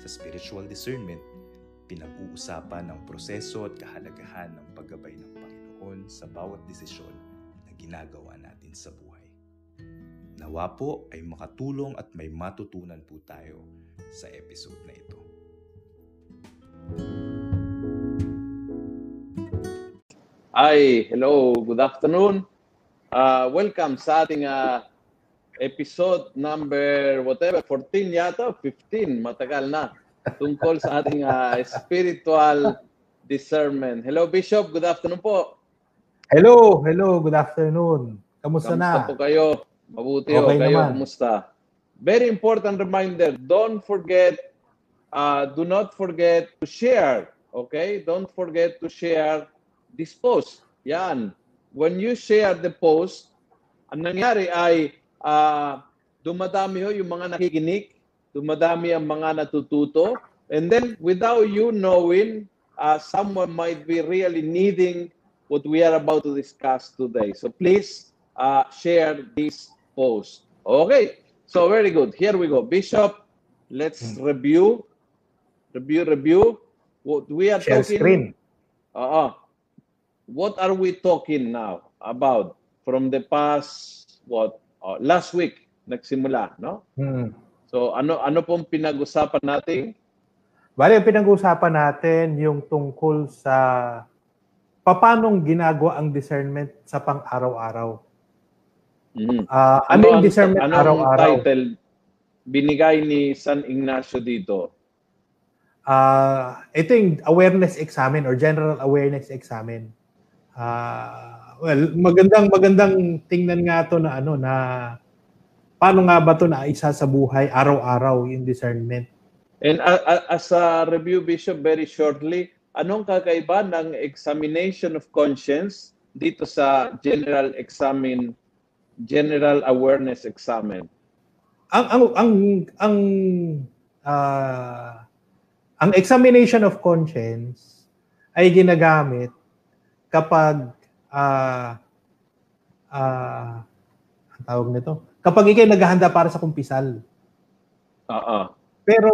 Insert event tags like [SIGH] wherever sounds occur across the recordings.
Sa spiritual discernment, pinag-uusapan ang proseso at kahalagahan ng paggabay ng Panginoon sa bawat desisyon na ginagawa natin sa buhay. Nawa po ay makatulong at may matutunan po tayo sa episode na ito. Hi, hello, good afternoon. Uh, welcome sa ating uh, episode number whatever, 14 yata, 15, matagal na, tungkol sa ating uh, spiritual discernment. Hello Bishop, good afternoon po. Hello, hello, good afternoon. Kamusta, Kamusta na? po kayo? Mabuti Okay ho, kayo, naman. kumusta? Very important reminder, don't forget, uh, do not forget to share, okay? Don't forget to share this post. Yan. When you share the post, ang nangyari ay uh, dumadami ho yung mga nakikinig, dumadami ang mga natututo, and then without you knowing, uh, someone might be really needing what we are about to discuss today. So please uh, share this post. Okay, so very good. Here we go. Bishop, let's review. Review, review. What we are Share talking. screen. Uh, what are we talking now about from the past, what, uh, last week, nagsimula, no? Hmm. So ano ano pong pinag-usapan natin? Bali, ang pinag-uusapan natin yung tungkol sa papanong ginagawa ang discernment sa pang-araw-araw. Mhm. Ah, ano, yung discernment anong araw-araw? title binigay ni San Ignacio dito? Ah, ito yung awareness examen or general awareness examen. Ah, well, magandang magandang tingnan nga to na ano na paano nga ba to na isa sa buhay araw-araw yung discernment. And a- a- as a review bishop very shortly, anong kakaiba ng examination of conscience dito sa general examine general awareness examen? ang ang ang ang ah, ang examination of conscience ay ginagamit kapag ah ah ang tawag nito kapag ikay naghahanda para sa kumpisal Oo. pero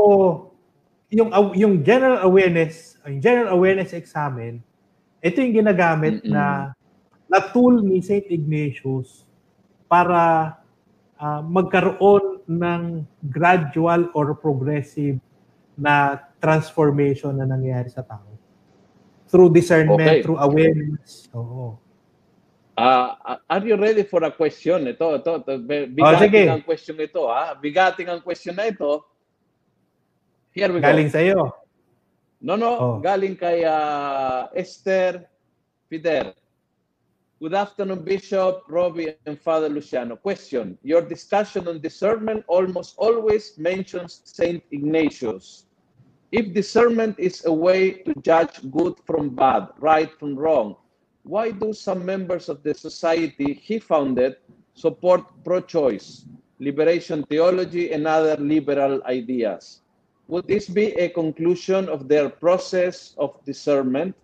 yung yung general awareness yung general awareness examen ito yung ginagamit Mm-mm. na na tool ni St. Ignatius para ah, magkaroon ng gradual or progressive na transformation na nangyayari sa tao. Through discernment, Okay. through awareness. Oo. Ah, are you ready for a question? Ito, ito, ito bi- Oh, bigating ang question ito, ha? Bigating ang question na ito. Here we go. Galing sa iyo. No, no, Oh. galing kay ah, Esther Fider. Good afternoon, Bishop, Robbie, and Father Luciano. Question. Your discussion on discernment almost always mentions Saint Ignatius. If discernment is a way to judge good from bad, right from wrong, why do some members of the society he founded support pro-choice, liberation theology, and other liberal ideas? Would this be a conclusion of their process of discernment?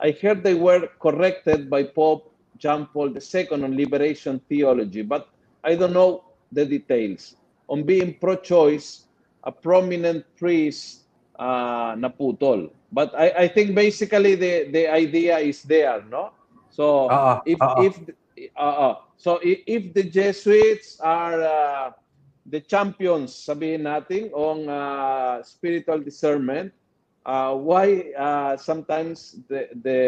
I heard they were corrected by Pope John Paul II on liberation theology, but I don't know the details. On being pro-choice, a prominent priest uh, naputol. But I, I think basically the, the idea is there, no? So Oo, if oo. if uh, so if the Jesuits are uh, the champions sabihin natin on uh, spiritual discernment uh, why uh, sometimes the the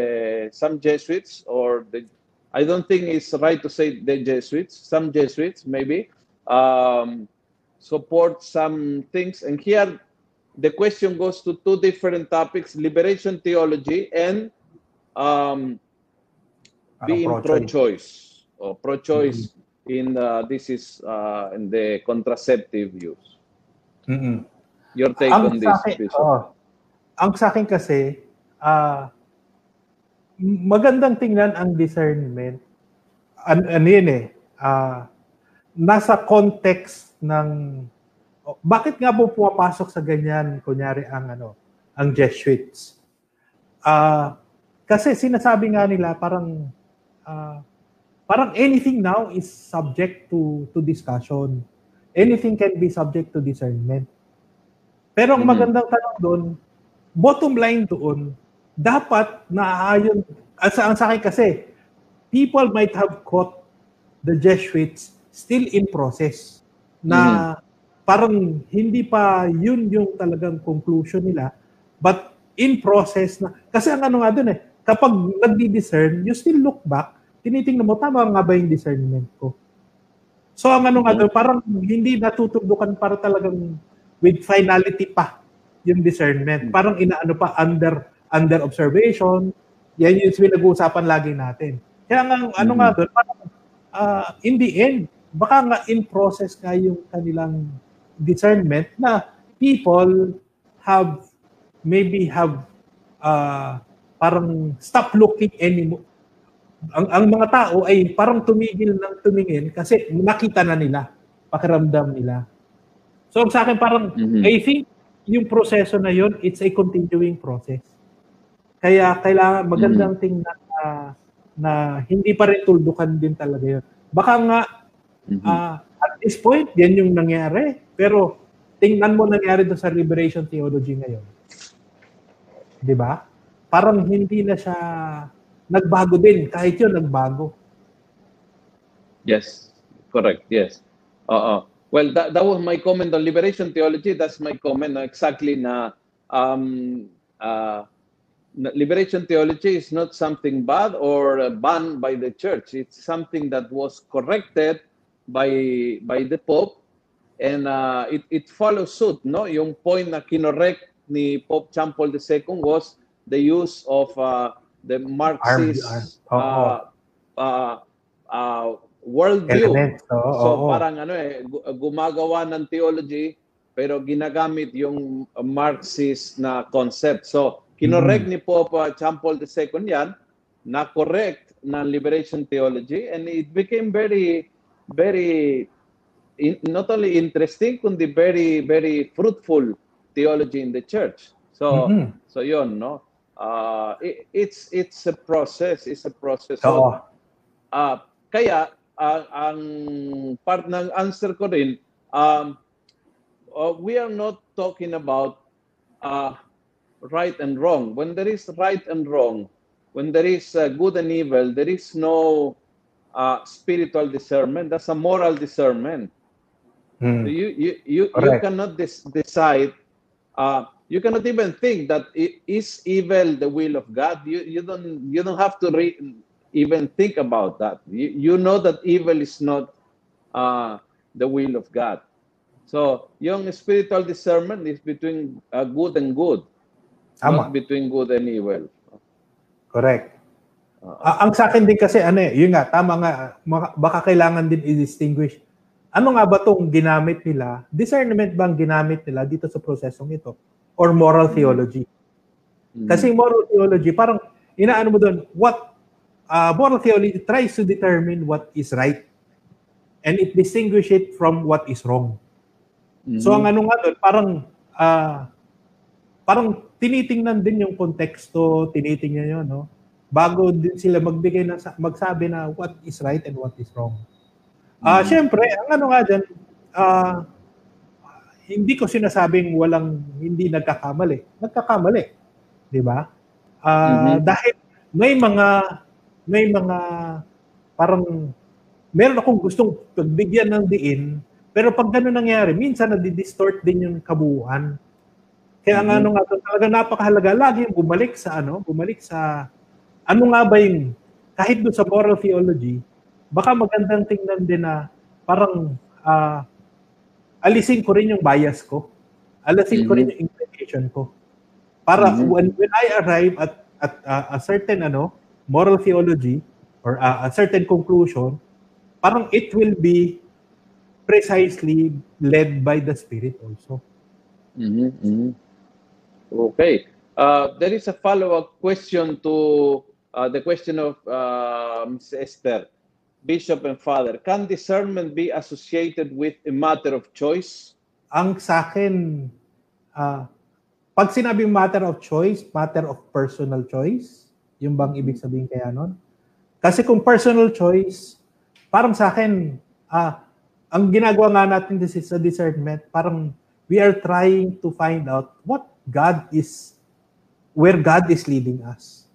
some Jesuits or the I don't think it's right to say the Jesuits some Jesuits maybe um, support some things and here the question goes to two different topics liberation theology and um, Parang being pro-choice. pro-choice or pro-choice in uh, this is uh, in the contraceptive use. Mm-mm. Your take Ang on this, akin, Bishop? oo. ang sa akin kasi, uh, magandang tingnan ang discernment. An ano yun eh, uh, nasa context ng oh, bakit nga po pumapasok sa ganyan kunyari ang ano ang Jesuits uh, kasi sinasabi nga nila parang uh, parang anything now is subject to to discussion anything can be subject to discernment pero ang mm-hmm. magandang tanong doon bottom line doon dapat naaayon sa, sa akin kasi people might have caught the Jesuits still in process na mm-hmm. parang hindi pa yun yung talagang conclusion nila but in process na kasi ang ano nga doon eh kapag nagdi-discern you still look back. Tinitingnan mo tama nga ba yung discernment ko? So ang ano nga doon parang hindi natutubukan para talagang with finality pa yung discernment. Mm-hmm. parang inaano pa under under observation. Yan yung pinag-uusapan lagi natin. Kaya nga ano mm-hmm. nga doon parang uh, in the end baka nga in process nga yung kanilang discernment na people have maybe have uh, parang stop looking anymore. Ang, ang mga tao ay parang tumigil ng tumingin kasi nakita na nila, pakiramdam nila. So sa akin parang, mm-hmm. I think yung proseso na yun, it's a continuing process. Kaya kailangan magandang mm-hmm. tingnan na, na hindi pa rin tuldukan din talaga yun. Baka nga Mm-hmm. Uh, at this point, yan yung nangyari. Pero tingnan mo nangyari doon sa liberation theology ngayon. 'Di ba? Parang hindi na siya nagbago din kahit 'yun nagbago. Yes. Correct. Yes. Oo. Well, that, that was my comment on liberation theology. That's my comment exactly na um, uh, liberation theology is not something bad or banned by the church. It's something that was corrected by by the Pope and uh, it, it follows suit no yung point na kinorek ni Pope John Paul II was the use of uh, the Marxist oh, uh, uh, uh, worldview. So, so oh, parang ano eh gumagawa ng theology pero ginagamit yung Marxist na concept. So kinorek mm. ni Pope uh, John Paul II yan na correct na liberation theology and it became very very in, not only interesting kundi very very fruitful theology in the church. So mm-hmm. so yon no uh, it, it's it's a process it's a process so, uh, kaya uh, ang part ng answer ko rin um, uh, we are not talking about uh, right and wrong when there is right and wrong when there is uh, good and evil there is no uh, spiritual discernment. That's a moral discernment. Mm. So you you you, you cannot des- decide. Uh, you cannot even think that is evil the will of God. You you don't you don't have to re- even think about that. You, you know that evil is not uh, the will of God. So, yung spiritual discernment is between uh, good and good, Tama. not between good and evil. Correct. Uh, ang sa akin din kasi ano eh, yun nga, tama nga, baka kailangan din i-distinguish. Ano nga ba tong ginamit nila? Discernment bang ginamit nila dito sa prosesong ito? Or moral mm-hmm. theology? Mm-hmm. Kasi moral theology, parang inaano mo doon, what uh, moral theology tries to determine what is right and it distinguish it from what is wrong. Mm-hmm. So ang ano nga doon, parang uh, parang tinitingnan din yung konteksto, tinitingnan yun, no? bago din sila magbigay ng magsabi na what is right and what is wrong. Ah, uh, mm-hmm. syempre, ang ano nga diyan, uh, ah, hindi ko sinasabing walang hindi nagkakamali. Nagkakamali. 'Di ba? Uh, mm-hmm. dahil may mga may mga parang meron akong gustong pagbigyan ng diin, pero pag gano'n nangyari, minsan na-distort din yung kabuuan. Kaya mm-hmm. nga ano nga talaga napakahalaga lagi bumalik sa ano, bumalik sa ano nga ba yung, kahit doon sa moral theology, baka magandang tingnan din na parang uh, alisin ko rin yung bias ko. Alisin mm-hmm. ko rin mm-hmm. yung implication ko. Para mm-hmm. when, when I arrive at at uh, a certain ano moral theology or uh, a certain conclusion, parang it will be precisely led by the Spirit also. Mm-hmm. Okay. Uh, there is a follow-up question to uh, the question of uh, Ms. Esther, Bishop and Father. Can discernment be associated with a matter of choice? Ang sa akin, ah, pag sinabing matter of choice, matter of personal choice, yung bang ibig sabihin kaya nun? Kasi kung personal choice, parang sa akin, ah, ang ginagawa nga natin this is sa discernment, parang we are trying to find out what God is, where God is leading us.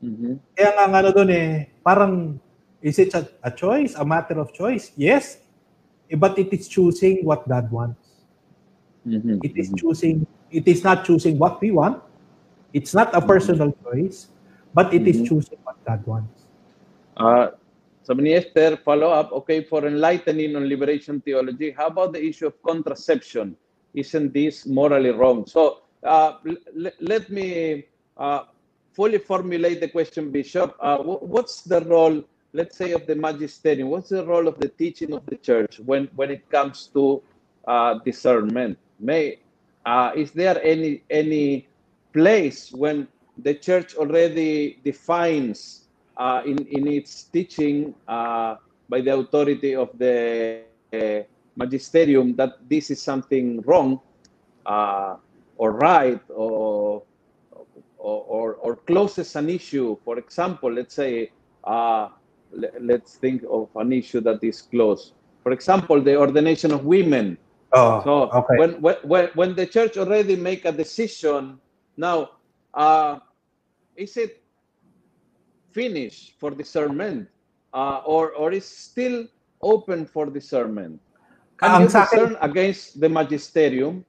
Mhm. Kaya nga nga doon eh, parang, is it a, a choice, a matter of choice? Yes, Eh, but it is choosing what God wants. Mhm. It is choosing, it is not choosing what we want. It's not a personal choice, but it is Mhm. choosing what God wants. Uh, sabi ni Esther, follow up, okay, for enlightening on liberation theology, how about the issue of contraception? Isn't this morally wrong? So uh, l- l- let me uh, fully formulate the question, Bishop. Uh, wh- what's the role, let's say, of the magisterium? What's the role of the teaching of the church when, when it comes to uh, discernment? May uh, is there any any place when the church already defines uh, in in its teaching uh, by the authority of the uh, magisterium that this is something wrong uh, or right or or, or, or closes an issue. For example, let's say uh, let's think of an issue that is close. For example, the ordination of women. Oh, So okay. when, when when the church already make a decision, now uh, is it finished for discernment, uh, or or is still open for discernment? Can Ang you sa akin- against the magisterium?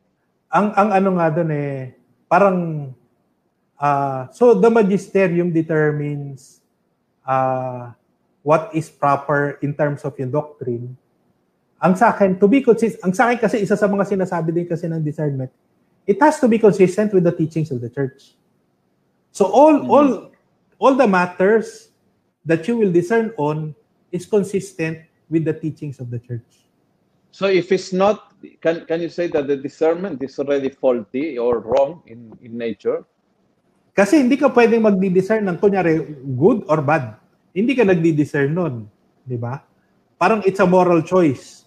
ang ang ano nga doon eh, parang, ah, so the magisterium determines ah, what is proper in terms of yung doctrine. Ang sa akin, to be consistent, ang sa akin kasi isa sa mga sinasabi din kasi ng discernment, it has to be consistent with the teachings of the church. So all Mhm. all all the matters that you will discern on is consistent with the teachings of the church. So if it's not, can can you say that the discernment is already faulty or wrong in in nature? Kasi hindi ka pwedeng magdi-discern ng kunyari good or bad. Hindi ka nagdi-discern nun, 'di ba? Parang it's a moral choice,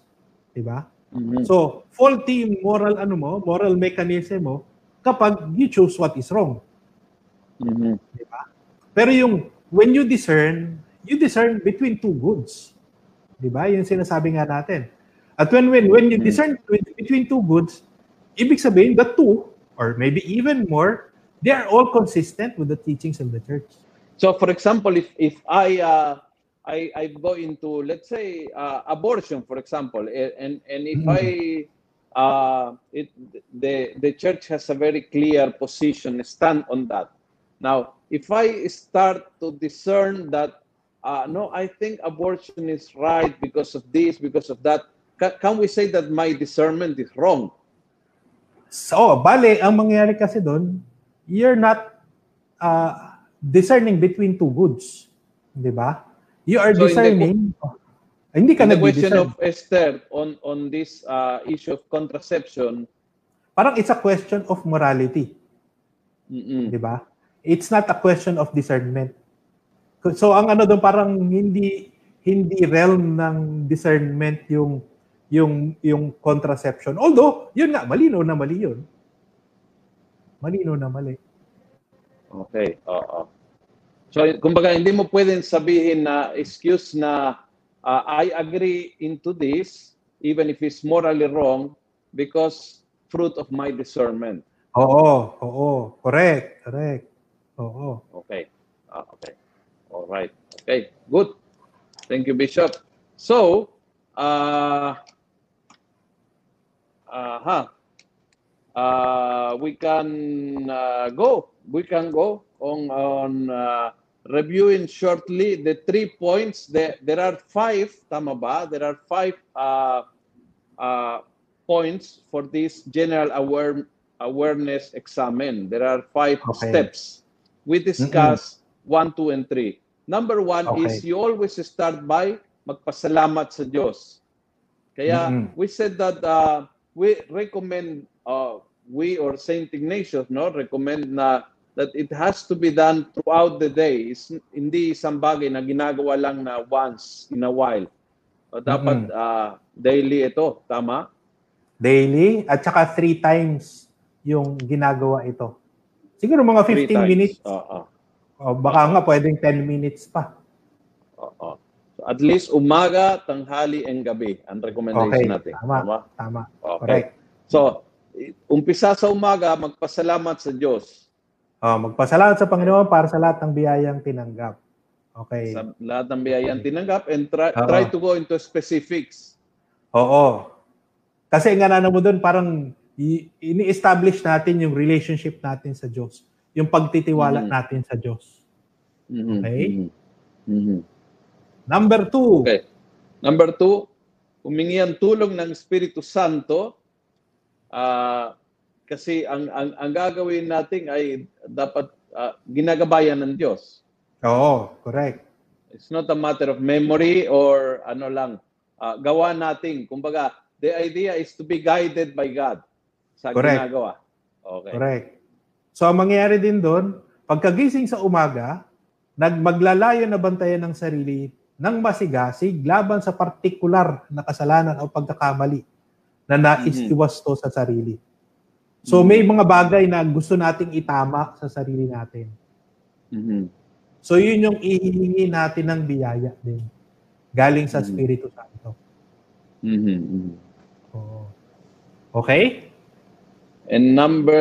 'di ba? Mhm. So, faulty moral ano mo, moral mechanism mo kapag you choose what is wrong, Mhm. 'di ba? Pero yung when you discern, you discern between two goods. 'Di ba? Yung sinasabi nga natin. At when when when you Mhm. discern between two goods, ibig sabihin the two or maybe even more, they are all consistent with the teachings of the church. So, for example, if if I uh, I I go into let's say uh, abortion, for example, and and if Mm. I uh, it the the church has a very clear position, stand on that. Now, if I start to discern that uh, no, I think abortion is right because of this, because of that, ca- can we say that my discernment is wrong? So, bale, ang mangyayari kasi doon, you're not uh, discerning between two goods. Di ba? You are So, in the- discerning, Ah, hindi ka In the question of Esther on on this uh, issue of contraception, Parang it's a question of morality. mm-mm. Di ba? It's not a question of discernment. So, ang ano doon, parang hindi hindi realm ng discernment yung yung yung contraception. Although, yun nga, malino na mali yun. Malino na mali. Okay, oo. So, kumbaga, hindi mo pwedeng sabihin na excuse na uh, I agree into this, even if it's morally wrong, because fruit of my discernment. Oo, oo. Correct, correct. Oo. Okay. Ah, okay. All right. Okay. Good. Thank you, Bishop. So, uh, uh, uh, we can uh, go. We can go on on uh, reviewing shortly the three points. There, there are five. Tama ba? There are five uh, uh, points for this general aware, awareness examen. There are five Okay. steps. We discuss one, two, and three. Number one Okay. is you always start by magpasalamat sa Diyos. Kaya Mm-mm. we said that uh, we recommend uh, we or Saint Ignatius no recommend na that it has to be done throughout the day. Is hindi isang bagay na ginagawa lang na once in a while. O dapat Mm-mm. ah, daily ito, tama? Daily at saka three times yung ginagawa ito. Siguro mga 15 Three times. minutes. Oo. O baka nga pwedeng 10 minutes pa. Oo. So at least umaga, tanghali, and gabi ang recommendation Okay, natin. tama. Tama. Okay. Correct. So, umpisa sa umaga, magpasalamat sa Diyos. Oh, magpasalamat sa Panginoon para sa lahat ng biyayang tinanggap. Okay. Sa lahat ng biyayang tinanggap and try, Oo. try to go into specifics. Oo. Kasi nga na mo doon, parang ini-establish natin yung relationship natin sa Diyos. Yung pagtitiwala Mhm. natin sa Diyos. Mhm, Okay. mhm, mhm. Number two, Okay. Number two, humingi ang tulong ng Espiritu Santo ah, kasi ang, ang, ang gagawin natin ay dapat ah, ginagabayan ng Diyos. oo, correct. It's not a matter of memory or ano lang, ah, gawa natin. Kumbaga, the idea is to be guided by God sa Correct. ginagawa. Okay. Correct. So, ang mangyayari din doon, pagkagising sa umaga, nagmaglalayo na bantayan ng sarili ng masigasig laban sa partikular na kasalanan o pagkakamali na nais Mhm. iwasto sa sarili. So, may mga bagay na gusto nating itama sa sarili natin. Mhm. So, yun yung ihihingi natin ng biyaya din. Galing sa Mhm. Espiritu Santo. Mhm, mhm. Oo. Okay? And number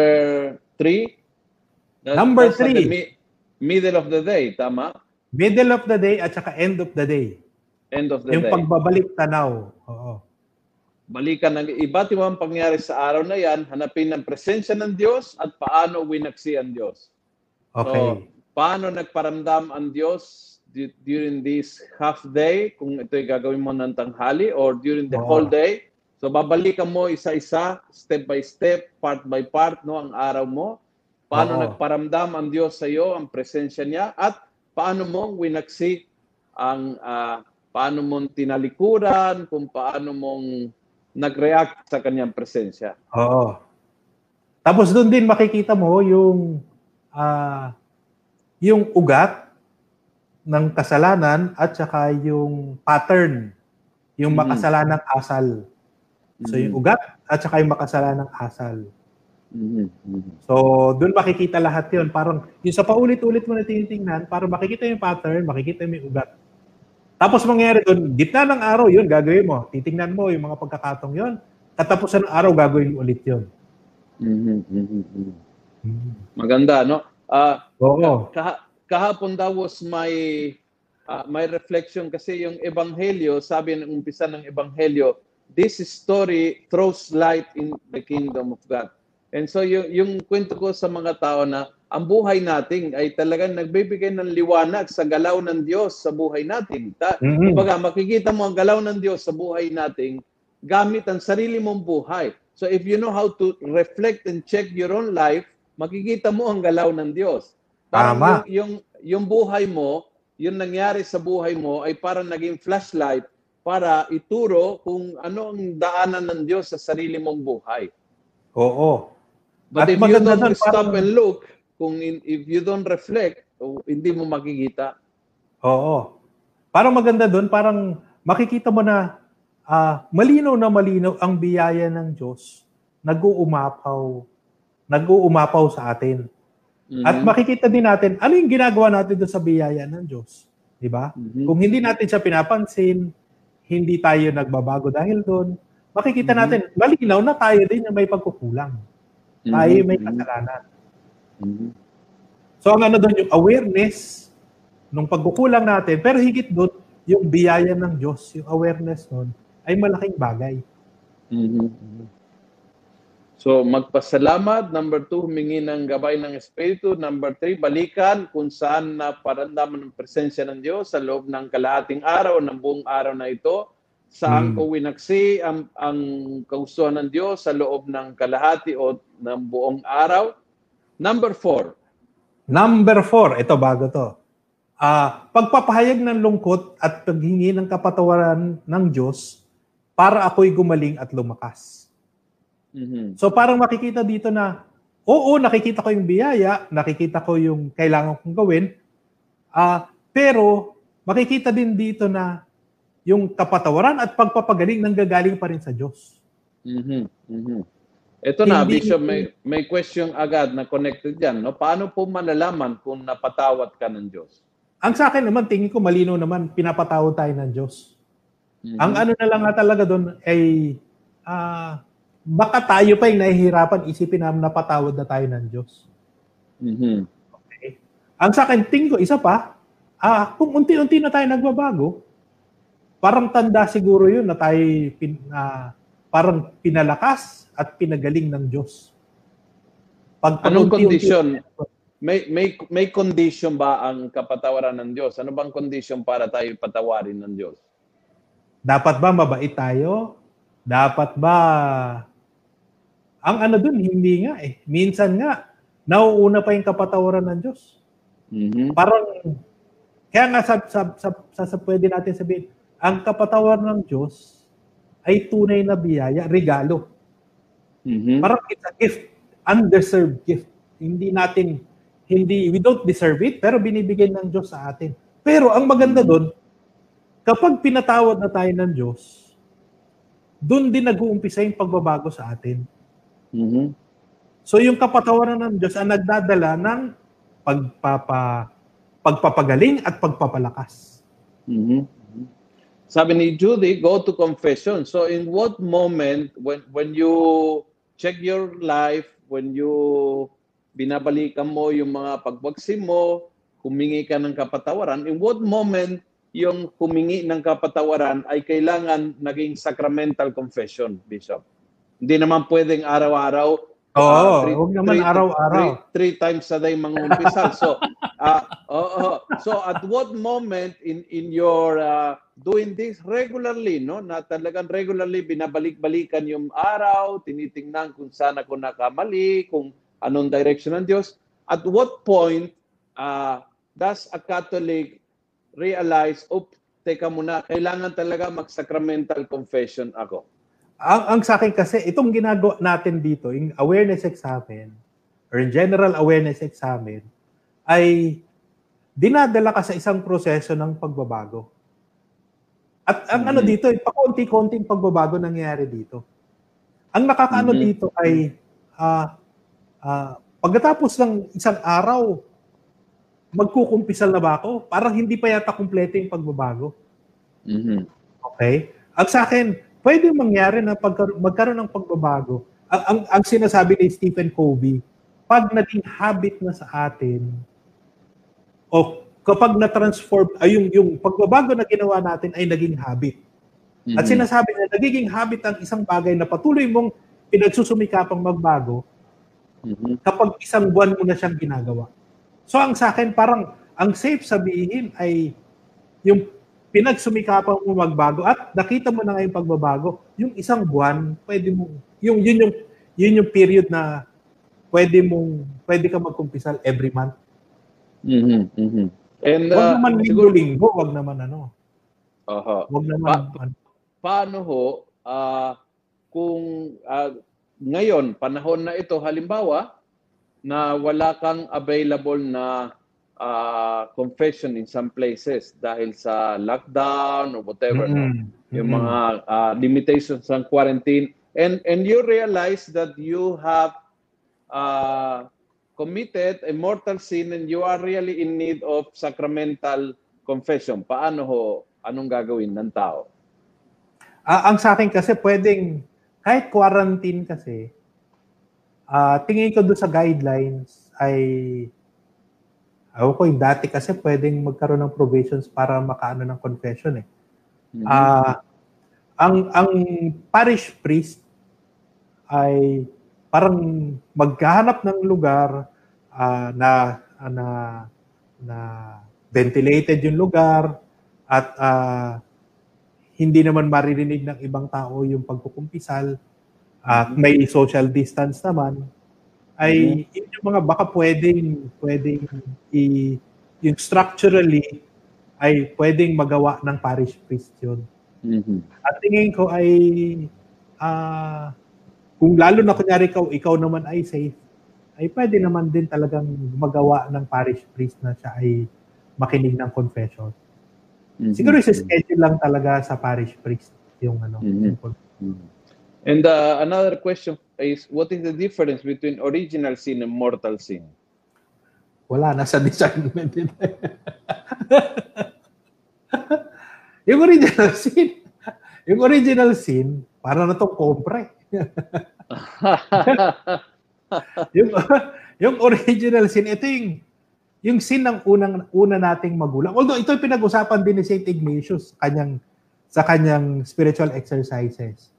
three, Number that's at three. mi- middle of the day, tama? Middle of the day at saka end of the day. End of the yung day. pagbabalik tanaw. Oo. Balikan ng iba't ibang pangyari sa araw na yan, hanapin ang presensya ng Diyos at paano winaksi ang Diyos. Okay. paano nagparamdam ang Diyos du- during this half day, kung ito'y gagawin mo ng tanghali or during the Oo. whole day. So babalikan mo isa-isa, step by step, part by part, no, ang araw mo. Paano Oo. nagparamdam ang Diyos sa iyo, ang presensya niya, at paano mo winaksi ang ah, paano mo tinalikuran, kung paano mong nag-react sa kanyang presensya. Oo. Tapos doon din makikita mo yung ah yung ugat ng kasalanan at saka yung pattern, yung Mhm. makasalanang asal. So yung ugat at saka yung makasalanang asal. Mhm, mhm. So doon makikita lahat yun. Parang yung sa paulit-ulit mo na tinitingnan, para makikita yung pattern, makikita mo yung ugat. Tapos mangyayari doon, gitna ng araw yun, gagawin mo. Titingnan mo yung mga pagkakatong yun. Katapusan ng araw, gagawin ulit yun. Mhm, mhm, mhm. Maganda, no? Ah, Oo. Kaha- kahapon daw was my ah, my reflection kasi yung ebanghelyo, sabi ng umpisa ng ebanghelyo, this story throws light in the kingdom of God. And so yung, yung kwento ko sa mga tao na ang buhay natin ay talagang nagbibigay ng liwanag sa galaw ng Diyos sa buhay natin. Ta- Mhm. Kumbaga, makikita mo ang galaw ng Diyos sa buhay natin gamit ang sarili mong buhay. So if you know how to reflect and check your own life, makikita mo ang galaw ng Diyos. Parang Tama. Yung, yung, yung buhay mo, yung nangyari sa buhay mo ay parang naging flashlight para ituro kung ano ang daanan ng Diyos sa sarili mong buhay. Oo. But At if you don't doon, stop parang- and look, kung in- if you don't reflect, o hindi mo makikita. Oo. Parang maganda doon, parang makikita mo na ah, malinaw na malinaw ang biyaya ng Diyos nag-uumapaw nag-uumapaw sa atin. At Mhm. makikita din natin ano yung ginagawa natin doon sa biyaya ng Diyos. Di ba? Mhm. Kung hindi natin siya pinapansin, hindi tayo nagbabago dahil doon, makikita Mhm. natin, malinaw na tayo din yung may pagkukulang. Tayo Mhm. may Mhm. kasalanan. So ang ano doon, yung awareness nung pagkukulang natin, pero higit doon, yung biyaya ng Diyos, yung awareness doon, ay malaking bagay. Mhm. So, magpasalamat. Number two, humingi ng gabay ng Espiritu. Number three, balikan kung saan na parandaman ng presensya ng Diyos sa loob ng kalahating araw, ng buong araw na ito. Saan Hmm. ko winaksi ang, ang kausuhan ng Diyos sa loob ng kalahati o ng buong araw. Number four, Number four, ito bago to. Ah, pagpapahayag ng lungkot at paghingi ng kapatawaran ng Diyos para ako'y gumaling at lumakas. Mhm. So parang makikita dito na, oo, nakikita ko yung biyaya, nakikita ko yung kailangan kong gawin, ah pero makikita din dito na yung kapatawaran at pagpapagaling nanggagaling pa rin sa Diyos. Mhm. Mhm. Ito na, Hindi- Bishop, may, may question agad na connected dyan. No? Paano po malalaman kung napatawad ka ng Diyos? Ang sa akin naman, tingin ko malino naman, pinapatawad tayo ng Diyos. Mhm. Ang ano na lang nga talaga doon ay ah, baka tayo pa yung nahihirapan isipin na napatawad na tayo ng Diyos. Mhm. Ang sa akin, tingin ko, isa pa, ah, kung unti-unti na tayo nagbabago, parang tanda siguro yun na tayo pin, ah, parang pinalakas at pinagaling ng Diyos. Pag Anong condition? May, may, may condition ba ang kapatawaran ng Diyos? Ano bang condition para tayo patawarin ng Diyos? Dapat ba mabait tayo? Dapat ba... Ang ano dun, hindi nga eh. Minsan nga, nauuna pa yung kapatawaran ng Diyos. Mhm. Parang, kaya nga sa, sa, sa, sa, sa pwede natin sabihin, ang kapatawaran ng Diyos ay tunay na biyaya, regalo. Mhm. Parang it's a gift, undeserved gift. Hindi natin, hindi, we don't deserve it, pero binibigay ng Diyos sa atin. Pero ang maganda doon, kapag pinatawad na tayo ng Diyos, doon din nag-uumpisa yung pagbabago sa atin. Mhm. So yung kapatawaran ng Diyos ang nagdadala ng pagpapa, pagpapagaling at pagpapalakas. Mhm. Sabi ni Judy, go to confession. So in what moment when when you check your life, when you binabalikan mo yung mga pagbagsim mo, humingi ka ng kapatawaran, in what moment yung humingi ng kapatawaran ay kailangan naging sacramental confession, Bishop? Hindi naman pwedeng araw-araw Oo, Ah, three- huwag naman three- araw-araw. Three, three times a day mangumpisal. So, [LAUGHS] uh, oo. so at what moment in in your uh, doing this regularly, no? Na talagang regularly binabalik-balikan yung araw, tinitingnan kung saan ako nakamali, kung anong direction ng Diyos. At what point uh, does a Catholic realize, oh, teka muna, kailangan talaga mag-sacramental confession ako. Ang, ang sa akin kasi, itong ginagawa natin dito, yung awareness examen, or yung general awareness examen, ay dinadala ka sa isang proseso ng pagbabago. At ang ano Mhm. dito, eh, pakunti-kunting pagbabago nangyayari dito. Ang nakakaano Mhm. dito ay ah ah, pagkatapos ng isang araw, magkukumpisal na ba ako? Parang hindi pa yata kumpleto yung pagbabago. Mhm. Okay? Ang sa akin, pwede mangyari na pagkar- magkaroon ng pagbabago. Ang, ang, ang sinasabi ni Stephen Covey, pag naging habit na sa atin, o kapag na-transform, ay yung, yung pagbabago na ginawa natin ay naging habit. At Mhm. sinasabi na nagiging habit ang isang bagay na patuloy mong pinagsusumikapang magbago Mhm. kapag isang buwan mo na siyang ginagawa. So ang sa akin, parang ang safe sabihin ay yung pinagsumikapan mo magbago at nakita mo na ngayon pagbabago, yung isang buwan, pwede mo, yung, yun yung, yun yung period na pwede mong, pwede ka magkumpisal every month. Mhm. Mhm. And Huwag uh, naman siguro linggo-linggo, huwag naman ano. Aha. Huwag naman, ano. paano ho ah, kung ah, ngayon panahon na ito halimbawa na wala kang available na ah, confession in some places dahil sa lockdown or whatever no? Mm-mm. yung Mm-mm. mga ah, limitations ng quarantine and and you realize that you have uh, committed a mortal sin and you are really in need of sacramental confession paano ho anong gagawin ng tao Ah, ang sa akin kasi pwedeng, kahit quarantine kasi, ah tingin ko doon sa guidelines ay, ako ko, yung dati kasi pwedeng magkaroon ng provisions para makaano ng confession eh. Mhm. Ah, ang ang parish priest ay parang maghahanap ng lugar ah, na na na ventilated yung lugar at ah, hindi naman maririnig ng ibang tao yung pagkukumpisal at may social distance naman ay yun yung mga baka pwedeng pwedeng i, yung structurally ay pwedeng magawa ng parish priest yun. Mhm. At tingin ko ay ah kung lalo na kunyari ikaw, ikaw naman ay safe, ay pwede naman din talagang magawa ng parish priest na siya ay makinig ng confession. Mhm. Siguro sa schedule lang talaga sa parish priest yung ano. Mhm. yung con- Mhm. And uh, another question is, what is the difference between original sin and mortal sin? Wala, nasa discernment din. [LAUGHS] yung original sin, yung original sin, para na tong kompre. [LAUGHS] yung, yung original sin, ito yung, yung sin ng unang, una nating magulang. Although ito yung pinag-usapan din ni St. Ignatius sa kanyang, sa kanyang spiritual exercises.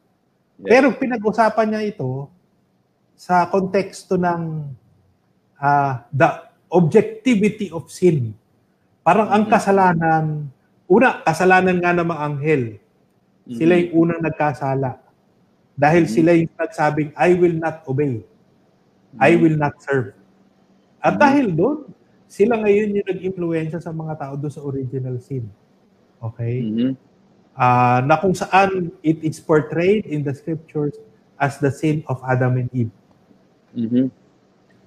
Yeah. Pero pinag-usapan niya ito sa konteksto ng ah, the objectivity of sin. Parang ang Mhm. kasalanan, una, kasalanan nga ng mga anghel. Sila yung unang nagkasala. Dahil Mhm. sila yung nagsabing, I will not obey. I will not serve. At dahil doon, sila ngayon yung nag-impluensya sa mga tao doon sa original sin. Okay? Mhm. Ah, na kung saan it is portrayed in the scriptures as the sin of Adam and Eve. Mhm.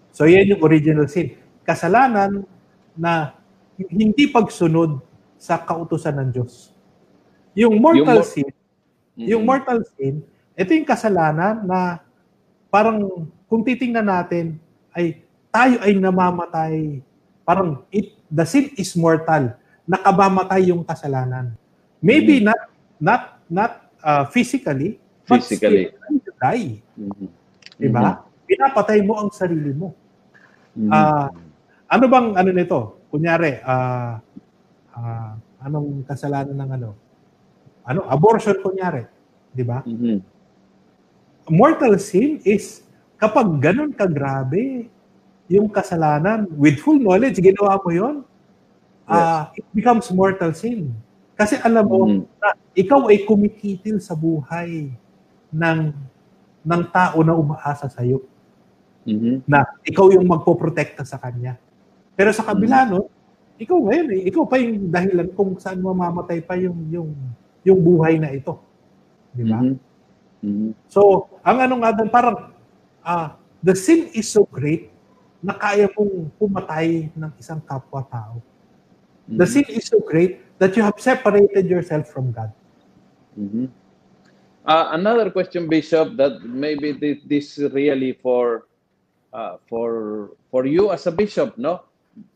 So yan yung original sin. Kasalanan na hindi pagsunod sa kautusan ng Diyos. Yung mortal Yung mor- sin, Mhm. yung mortal sin, ito yung kasalanan na parang kung titingnan natin ay tayo ay namamatay. Parang it, the sin is mortal. Nakabamatay yung kasalanan. Maybe not not not uh, physically, but Physically. still, you die. Mhm. Di ba? Pinapatay mo ang sarili mo. Mhm. Ah, ano bang ano nito? Kunyari, ah ah, anong kasalanan ng ano? Ano? Abortion kunyari, 'di ba? Mhm. Mortal sin is kapag ganun kagrabe yung kasalanan with full knowledge ginawa mo 'yon, ah it becomes mortal sin. Kasi alam mo Mhm. na ikaw ay kumikitil sa buhay ng ng tao na umaasa sa iyo. Mhm. na ikaw yung magpoprotekta sa kanya. Pero sa kabila no, ikaw ngayon eh, ikaw pa yung dahilan kung saan mamamatay pa yung yung yung buhay na ito. Di ba? Mhm. Mhm. So, ang ano nga doon, parang ah, the sin is so great na kaya mong pumatay ng isang kapwa-tao. The Mhm. sin is so great that you have separated yourself from God. Mhm. Uh, another question, Bishop, that maybe this, this is really for uh, for for you as a bishop, no?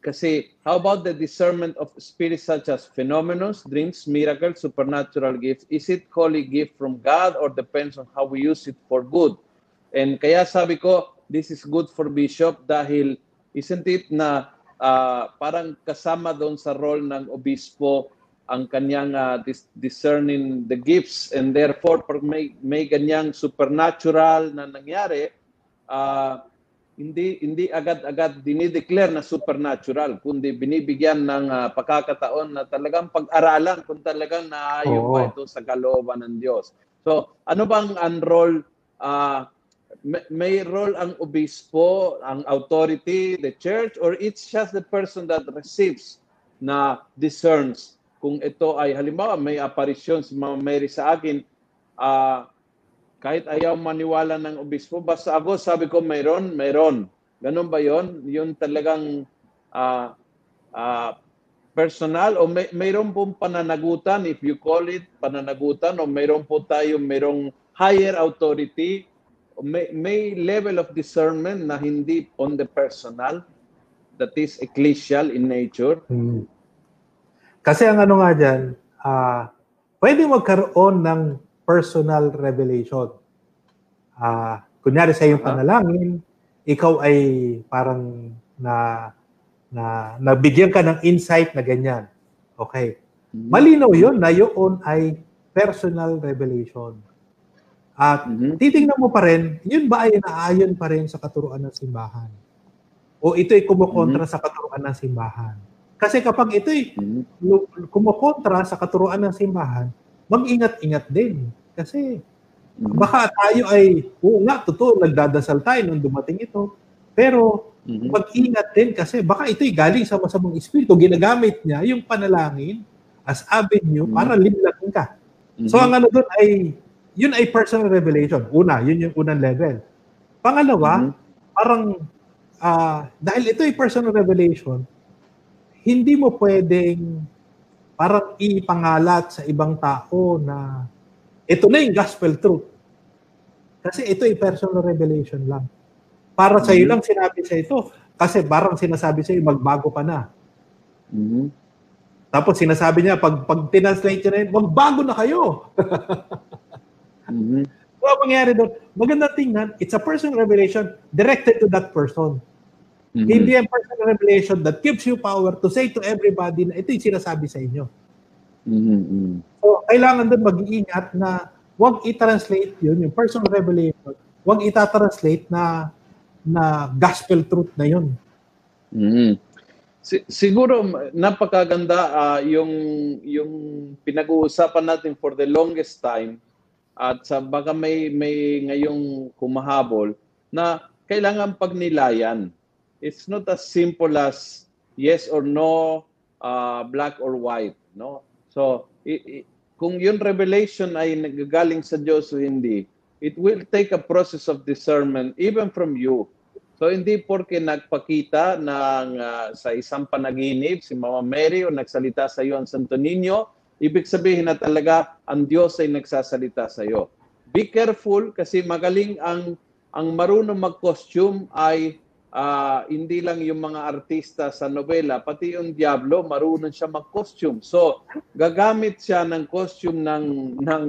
Kasi how about the discernment of spirits such as phenomena, dreams, miracles, supernatural gifts? Is it holy gift from God or depends on how we use it for good? And kaya sabi ko, this is good for bishop dahil isn't it na ah, parang kasama doon sa role ng obispo ang kanyang ah, dis- discerning the gifts and therefore pag may may ganyang supernatural na nangyari ah, hindi hindi agad-agad dinideclare na supernatural kundi binibigyan ng ah, pagkakataon na talagang pag-aralan kung talagang naayon Oo. ba ito sa kalooban ng Diyos. So, ano bang ang role ah, may, may role ang obispo, ang authority, the church or it's just the person that receives na discerns kung ito ay halimbawa may apparition si Mama Mary sa akin ah kahit ayaw maniwala ng obispo basta ako sabi ko mayroon mayroon. Ganun ba yon yun talagang ah ah, personal? O may, mayroon pong pananagutan if you call it pananagutan o mayroon po tayo mayroong higher authority? May, may level of discernment na hindi on the personal? That is ecclesial in nature Kasi ang ano nga dyan, ah, pwede magkaroon ng personal revelation. Ah, kunyari sa iyong panalangin, ikaw ay parang na na nabigyan ka ng insight na ganyan. Okay. Malinaw 'yon na yun ay personal revelation. At Mhm. titingnan mo pa rin, yun ba ay naayon pa rin sa katuruan ng simbahan? O ito ay kumukontra sa katuruan ng simbahan? Kasi kapag ito ay Mhm. lu- kumukontra sa katuruan ng simbahan, mag-ingat-ingat din. Kasi Mhm. baka tayo ay, oo nga, totoo, nagdadasal tayo nung dumating ito. Pero Mhm. mag-ingat din kasi baka ito'y galing sa masamang espiritu. Ginagamit niya yung panalangin as avenue para limlatin ka. So ang ano doon ay yun ay personal revelation. Una, yun yung unang level. Pangalawa, parang uh, dahil ito ay personal revelation, hindi mo pwedeng parang ipangalat sa ibang tao na ito na yung gospel truth. Kasi ito ay personal revelation lang. Para sa iyo mm-hmm. lang sinabi sa ito. Kasi parang sinasabi sa iyo, magbago ka na. Mm-hmm. Tapos sinasabi niya, pag, pag tinanslate niya na yun, magbago na kayo. [LAUGHS] mm-hmm. So, ang mangyari doon, maganda tingnan, it's a personal revelation directed to that person. Mm-hmm. Hindi ang personal revelation that gives you power to say to everybody na ito yung sinasabi sa inyo. Mm-hmm. So, kailangan doon mag-iingat na huwag i-translate yun, yung personal revelation, huwag i-translate na na gospel truth na yun. Mm-hmm. Si- siguro napakaganda uh, yung yung pinag-uusapan natin for the longest time at sa baka may may ngayong kumahabol na kailangan pagnilayan it's not as simple as yes or no, uh, black or white, no? So, i- i- kung yung revelation ay nagagaling sa Diyos o hindi, it will take a process of discernment even from you. So hindi porke nagpakita ng uh, sa isang panaginip si Mama Mary o nagsalita sa iyo ang Santo Niño, ibig sabihin na talaga ang Diyos ay nagsasalita sa iyo. Be careful kasi magaling ang ang marunong mag-costume ay uh, hindi lang yung mga artista sa nobela, pati yung Diablo, marunong siya mag-costume. So, gagamit siya ng costume ng ng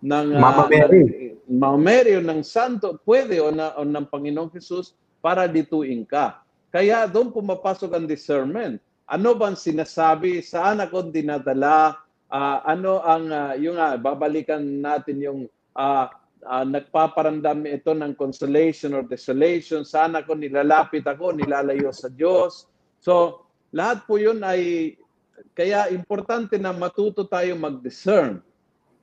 ng uh, Mama Mary. Ng, Mama Mary o ng Santo, pwede o, na, o ng Panginoong Jesus para dituin ka. Kaya doon pumapasok ang discernment. Ano bang sinasabi? Saan ako dinadala? Uh, ano ang uh, yung uh, babalikan natin yung uh, uh, nagpaparamdam ito ng consolation or desolation. Sana ko nilalapit ako, nilalayo sa Diyos. So, lahat po yun ay, kaya importante na matuto tayo mag-discern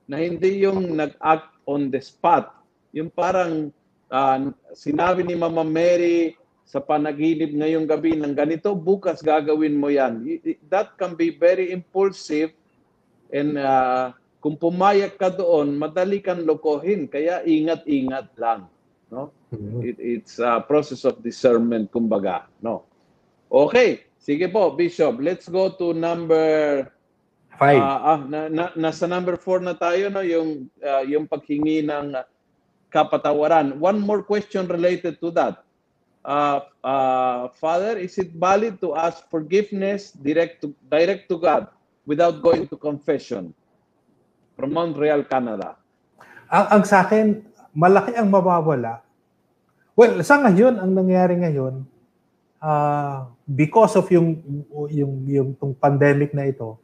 na hindi yung nag-act on the spot. Yung parang uh, sinabi ni Mama Mary sa panaginip ngayong gabi ng ganito, bukas gagawin mo yan. That can be very impulsive and uh, kung pumayag ka doon, madali kang lokohin. Kaya ingat-ingat lang. No? Mm-hmm. It, it's a process of discernment, kumbaga. No? Okay. Sige po, Bishop. Let's go to number... Five. Uh, ah, na, na, nasa number four na tayo, no? yung, uh, yung paghingi ng kapatawaran. One more question related to that. Uh, uh, Father, is it valid to ask forgiveness direct to, direct to God without going to confession? From Montreal, Canada? Ang, ang sa akin, malaki ang mawawala. Well, sa ngayon, ang nangyari ngayon, uh, because of yung, yung, yung yung pandemic na ito,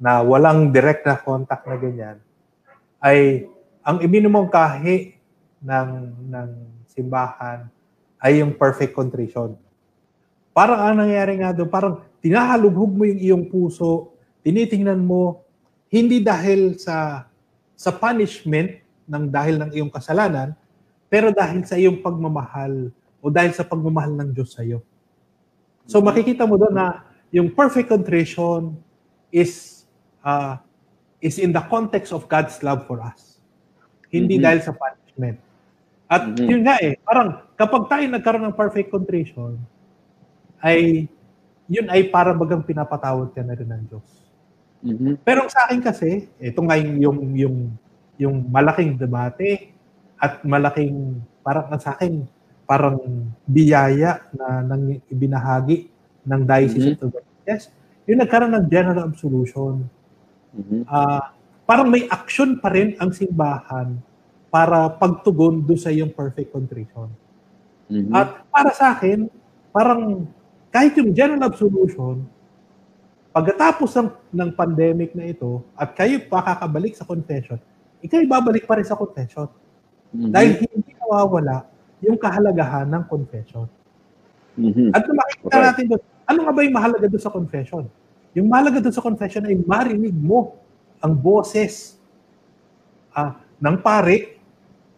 na walang direct na contact na ganyan, ay ang iminumong kahi ng, ng simbahan ay yung perfect contrition. Parang ang nangyari nga doon, parang tinahalubhog mo yung iyong puso, tinitingnan mo hindi dahil sa sa punishment ng dahil ng iyong kasalanan, pero dahil sa iyong pagmamahal o dahil sa pagmamahal ng Diyos sa iyo. So makikita mo doon na yung perfect contrition is uh, is in the context of God's love for us. Hindi mm-hmm. dahil sa punishment. At mm-hmm. yun nga eh, parang kapag tayo nagkaroon ng perfect contrition, ay yun ay para bagang pinapatawad ka na rin ng Diyos. Mm-hmm. Pero sa akin kasi, ito nga yung, yung, yung, yung malaking debate at malaking, parang sa akin, parang biyaya na nang ibinahagi ng Diocese mm-hmm. of Yes, yung nagkaroon ng general absolution. Mm-hmm. Uh, parang may action pa rin ang simbahan para pagtugon do sa yung perfect contrition. Mm-hmm. At para sa akin, parang kahit yung general absolution, Pagkatapos ng, ng pandemic na ito, at kayo pakakabalik sa confession, ikay babalik pa rin sa confession. Mm-hmm. Dahil hindi nawawala yung kahalagahan ng confession. Mm-hmm. At makikita okay. natin doon, ano nga ba yung mahalaga doon sa confession? Yung mahalaga doon sa confession ay marinig mo ang boses uh, ng pare,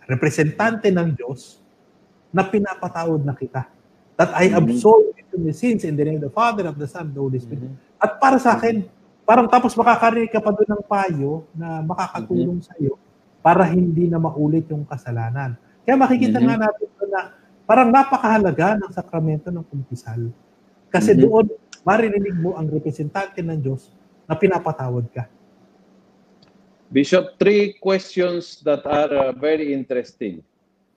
representante ng Diyos, na pinapatawad na kita. That I mm-hmm. absolve you from your sins in the name of the Father, of the Son, of the Holy Spirit. Mm-hmm. At para sa akin, parang tapos makakarinig ka pa doon ng payo na makakatulong mm-hmm. sa iyo para hindi na maulit yung kasalanan. Kaya makikita Mhm. nga natin na parang napakahalaga ng sakramento ng kumpisal. Kasi Mhm. doon, maririnig mo ang representante ng Diyos na pinapatawad ka. Bishop, three questions that are uh, very interesting.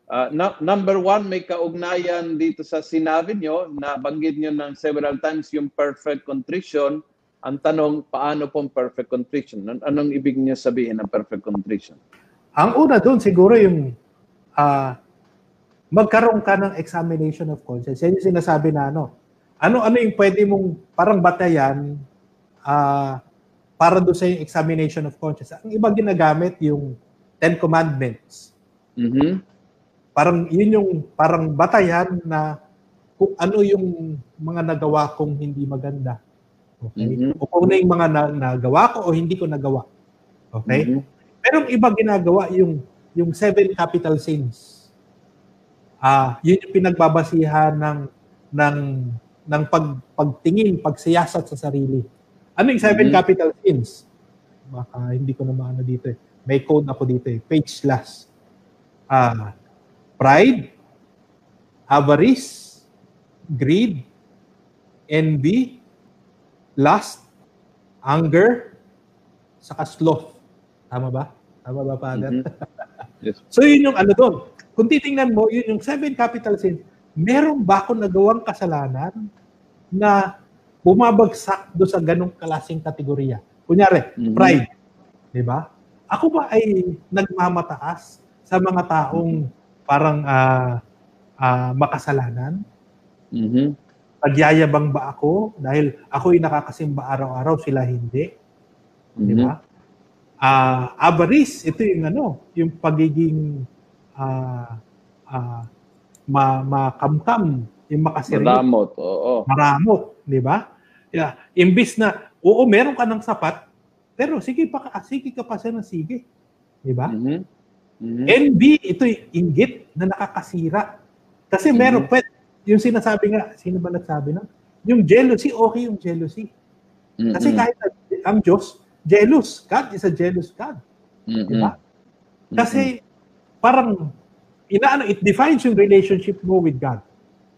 Uh, nu- number one, may kaugnayan dito sa sinabi nyo, na banggit nyo ng several times yung perfect contrition. Ang tanong, paano pong perfect contrition? An- Anong ibig niyo sabihin ng perfect contrition? Ang una doon siguro yung ah, magkaroon ka ng examination of conscience. Yan yung sinasabi na ano. Ano-ano yung pwede mong parang batayan ah, para doon sa yung examination of conscience. Ang iba ginagamit yung Ten Commandments. Mhm. Parang yun yung parang batayan na kung ano yung mga nagawa kong hindi maganda. Okay? Mhm. O kung ano yung mga na, nagawa ko o hindi ko nagawa. Okay? Mhm. Pero ang iba ginagawa yung yung seven capital sins. Ah, yun yung pinagbabasihan ng ng ng pag, pagtingin, pagsiyasat sa sarili. Ano yung seven Mhm. capital sins? Baka hindi ko na maano dito eh. May code ako dito eh. Page last. Ah, pride, avarice, greed, envy, lust, anger, saka sloth. Tama ba? Tama ba, Father? Mhm. Yes. [LAUGHS] So yun yung ano doon. Kung titingnan mo, yun yung seven capital sins, meron ba akong nagawang kasalanan na bumabagsak do sa ganong klaseng kategorya? Kunyari, Mhm. pride. Di ba? Ako ba ay nagmamataas sa mga taong parang ah, ah, makasalanan? Mhm. Nagyayabang ba ako dahil ako'y nakakasimba araw-araw, sila hindi? Di Mhm. ba? Ah, avarice, ito yung ano, yung pagiging ah ah ma makamkam, yung makasiryo, Maramot, oo. maramot, di ba? Yeah. Imbis na, oo, meron ka ng sapat, pero sige pa, sige ka pa siya ng sige. Di ba? Mhm. Mhm. Envy, ito yung inggit na nakakasira. Kasi meron, Mhm. pwede, yung sinasabi nga, sino ba nagsabi na? Yung jealousy, okay yung jealousy. Kasi Mhm. kahit ang Diyos, jealous. God is a jealous God. Mhm. Di ba? Kasi parang inaano it defines yung relationship mo with God.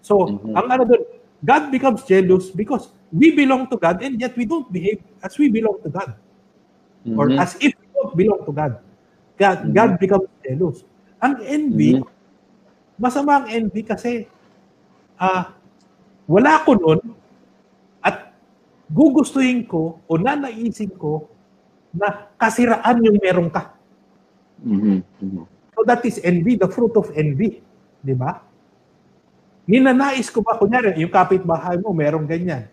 So, Mhm. ang ano doon, God becomes jealous because we belong to God and yet we don't behave as we belong to God Mhm. or as if we don't belong to God. God, Mhm. God becomes jealous. Ang envy, Mhm. masama ang envy kasi ah wala ko nun at gugustuhin ko o nanaisin ko na kasiraan yung meron ka. Mhm. Mhm. So that is envy, the fruit of envy. Di ba? Ninanais ko ba, kunyari, yung kapitbahay mo, merong ganyan.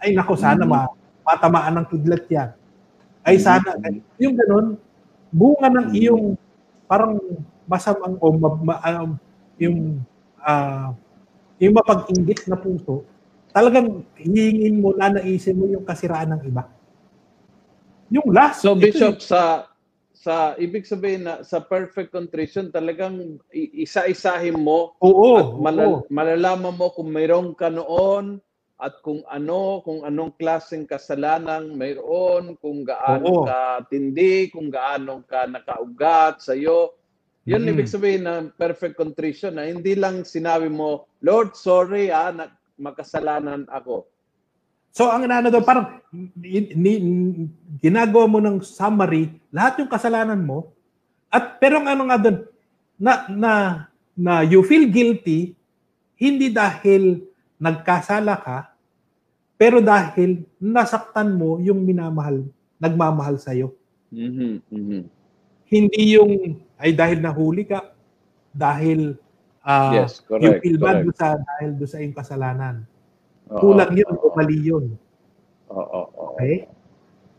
Ay, nako, sana Mhm. ma matamaan ng kidlat yan. Ay, Mhm. sana, yung ganun, bunga ng iyong parang masamang o ma- ma- um, yung ah, yung mapag-inggit na puso, talagang hihingin mo, nanaisin mo yung kasiraan ng iba. Yung last, So Bishop sa sa ibig sabihin na sa perfect contrition talagang isa-isahin mo yung, oo, at malal- oo. malalaman mo kung mayroon ka noon at kung ano, kung anong klaseng kasalanan mayroon, kung gaano Oo. ka tindi, kung gaano ka nakaugat sa iyo. Yun Mm. ibig sabihin ng perfect contrition na hindi lang sinabi mo, Lord, sorry ah, na, makasalanan ako. So ang ano doon, parang ni, ni- ginagawa mo ng summary, lahat yung kasalanan mo, at pero ang ano nga doon, na, na, na you feel guilty, hindi dahil nagkasala ka, pero dahil nasaktan mo yung minamahal, nagmamahal sa'yo. Mhm, mhm. Hindi yung, ay dahil nahuli ka, dahil ah, yes, you correct. feel bad correct. sa, dahil doon sa iyong kasalanan. Oo, Kulang yun o oo, mali yun. oo, oo. Okay?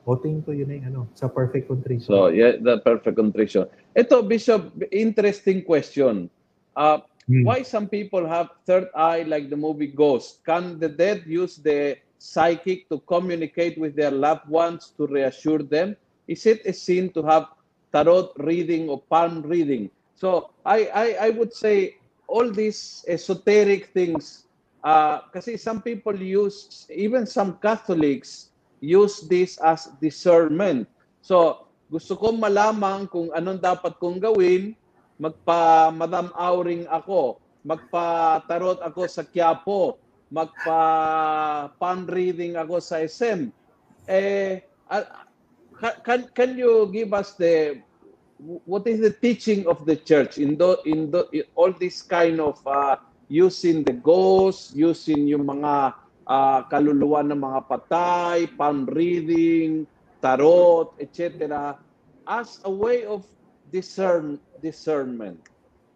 Voting ko yun ay ano, sa perfect contrition. So, yeah, the perfect contrition. Ito, Bishop, interesting question. Uh, Hmm. why some people have third eye like the movie Ghost? Can the dead use the psychic to communicate with their loved ones to reassure them? Is it a sin to have tarot reading or palm reading? So, I, I, I would say all these esoteric things, uh, kasi some people use, even some Catholics use this as discernment. So, gusto ko malaman kung anong dapat kong gawin, magpa Madam Auring ako, magpa-tarot ako sa Quiapo, magpa palm reading ako sa SM. Eh, can, can you give us the what is the teaching of the church in the, in the in all this kind of uh, using the ghost, using yung mga uh, kaluluwa ng mga patay, palm reading, tarot, etc. as a way of discern discernment.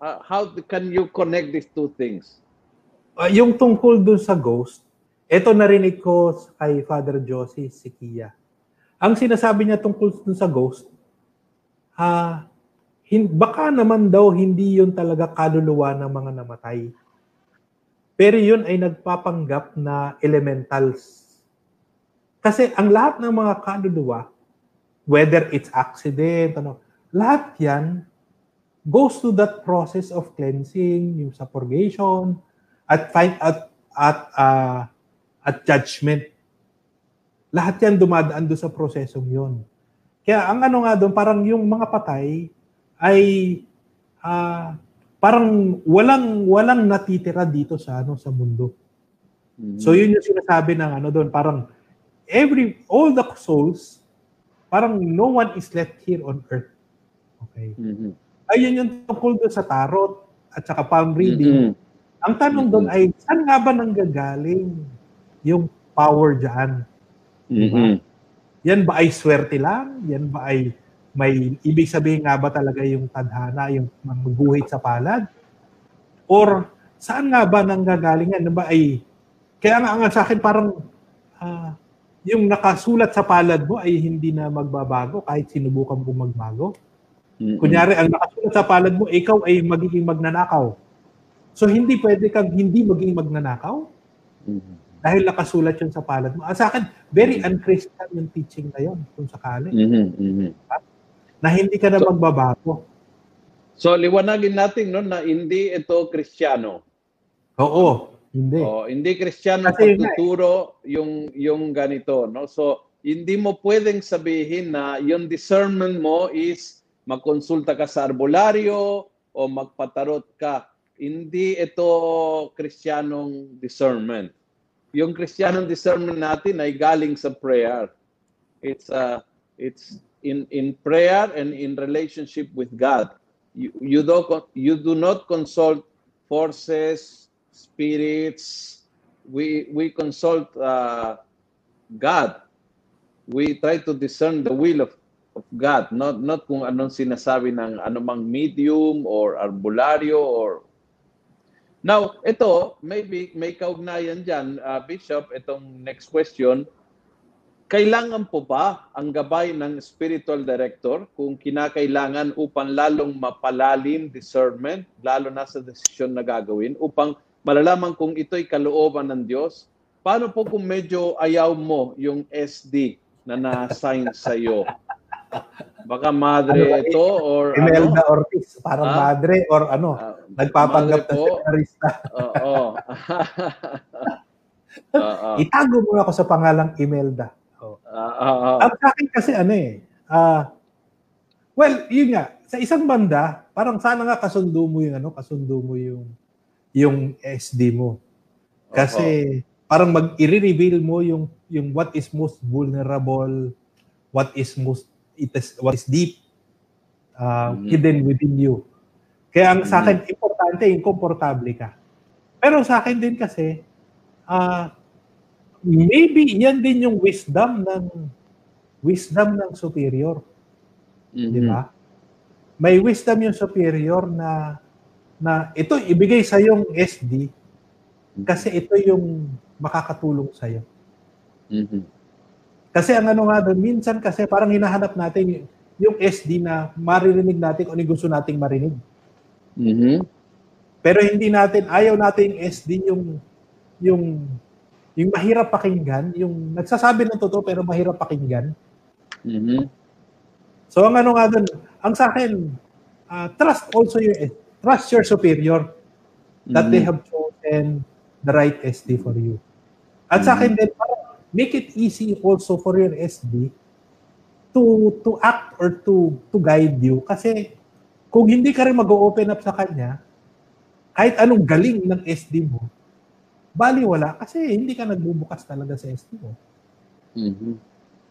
Uh, how can you connect these two things? Uh, yung tungkol dun sa ghost, ito narinig ko kay Father Josie Sikia. Ang sinasabi niya tungkol dun sa ghost, uh, hin- baka naman daw hindi yun talaga kaluluwa ng mga namatay. Pero yun ay nagpapanggap na elementals. Kasi ang lahat ng mga kaluluwa, whether it's accident, ano, lahat yan goes to that process of cleansing, yung sa purgation, at find at at uh, at judgment. Lahat yan dumadaan doon sa prosesong yon. Kaya ang ano nga doon, parang yung mga patay ay uh, parang walang walang natitira dito sa ano sa mundo. Mm-hmm. So yun yung sinasabi ng ano doon, parang every all the souls parang no one is left here on earth. Okay. Mm-hmm. Ayun yung tungkol doon sa tarot at saka palm reading. Mm-hmm. Ang tanong doon ay saan nga ba nanggagaling yung power diyan? Mm-hmm. Yan ba ay swerte lang? Yan ba ay may ibig sabihin nga ba talaga yung tadhana, yung magguhit sa palad? Or saan nga ba nanggagaling yan? Ano ba ay, kaya nga, nga sa akin parang uh, yung nakasulat sa palad mo ay hindi na magbabago kahit sinubukan mo magbago. Mm-hmm. Kunyari, ang nakasulat sa palad mo, ikaw ay magiging magnanakaw. So, hindi pwede kang hindi maging magnanakaw mm-hmm. dahil nakasulat yun sa palad mo. Ah, sa akin, very unchristian yung teaching na yun kung sakali. Mm-hmm. Mm-hmm na hindi ka na so, magbabago. So liwanagin natin no na hindi ito Kristiyano. Oo, hindi. Oh, hindi Kristiyano Kasi pagtuturo yung yung ganito, no? So hindi mo pwedeng sabihin na yung discernment mo is magkonsulta ka sa arbolaryo o magpatarot ka. Hindi ito Kristiyanong discernment. Yung Kristiyanong discernment natin ay galing sa prayer. It's uh, it's in, in prayer and in relationship with God. You, you, do, you do not consult forces, spirits. We, we consult uh, God. We try to discern the will of, of God, not, not kung anong sinasabi ng anumang medium or arbularyo or Now, ito, maybe may kaugnayan dyan, uh, Bishop, itong next question kailangan po ba ang gabay ng spiritual director kung kinakailangan upang lalong mapalalim discernment, lalo na sa desisyon na gagawin, upang malalaman kung ito'y kalooban ng Diyos? Paano po kung medyo ayaw mo yung SD na na-assign sa iyo? Baka madre ano ito or Imelda ano? Ortiz, parang ah? madre or ano, uh, nagpapanggap na seminarista. [LAUGHS] Oo. Itago mo ako sa pangalang Imelda. Uh, uh, uh. Ang akin kasi ano eh, uh, well, yun nga, sa isang banda, parang sana nga kasundo mo yung ano, kasundo mo yung yung SD mo. Kasi uh-huh. parang mag i-reveal mo yung yung what is most vulnerable, what is most it is, what is deep uh, mm-hmm. hidden within you. Kaya ang mm-hmm. sa akin importante yung komportable ka. Pero sa akin din kasi uh, maybe yan din yung wisdom ng wisdom ng superior. Mm-hmm. Di ba? May wisdom yung superior na na ito ibigay sa yung SD kasi ito yung makakatulong sa iyo. Mm-hmm. Kasi ang ano nga doon, minsan kasi parang hinahanap natin yung SD na maririnig natin kung ano gusto nating marinig. Mm-hmm. Pero hindi natin, ayaw natin yung SD yung yung yung mahirap pakinggan, yung nagsasabi ng totoo pero mahirap pakinggan. Mm-hmm. So ang ano nga doon, ang sa akin, uh, trust also your, trust your superior that mm-hmm. they have chosen the right SD for you. At mm-hmm. sa akin din, make it easy also for your SD to to act or to to guide you kasi kung hindi ka rin mag-open up sa kanya, kahit anong galing ng SD mo, bali wala kasi hindi ka nagbubukas talaga sa SD mo. Mhm.